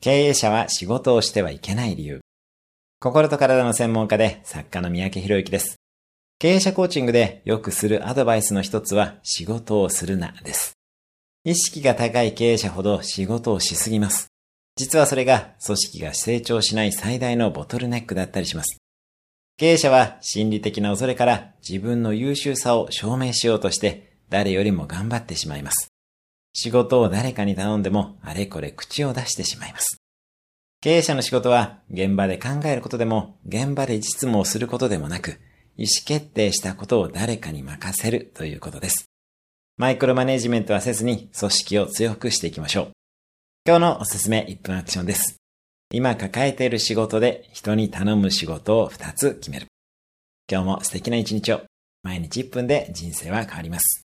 経営者は仕事をしてはいけない理由。心と体の専門家で作家の三宅博之です。経営者コーチングでよくするアドバイスの一つは仕事をするなです。意識が高い経営者ほど仕事をしすぎます。実はそれが組織が成長しない最大のボトルネックだったりします。経営者は心理的な恐れから自分の優秀さを証明しようとして誰よりも頑張ってしまいます。仕事を誰かに頼んでもあれこれ口を出してしまいます。経営者の仕事は現場で考えることでも現場で実務をすることでもなく意思決定したことを誰かに任せるということです。マイクロマネジメントはせずに組織を強くしていきましょう。今日のおすすめ1分アクションです。今抱えている仕事で人に頼む仕事を2つ決める。今日も素敵な一日を。毎日1分で人生は変わります。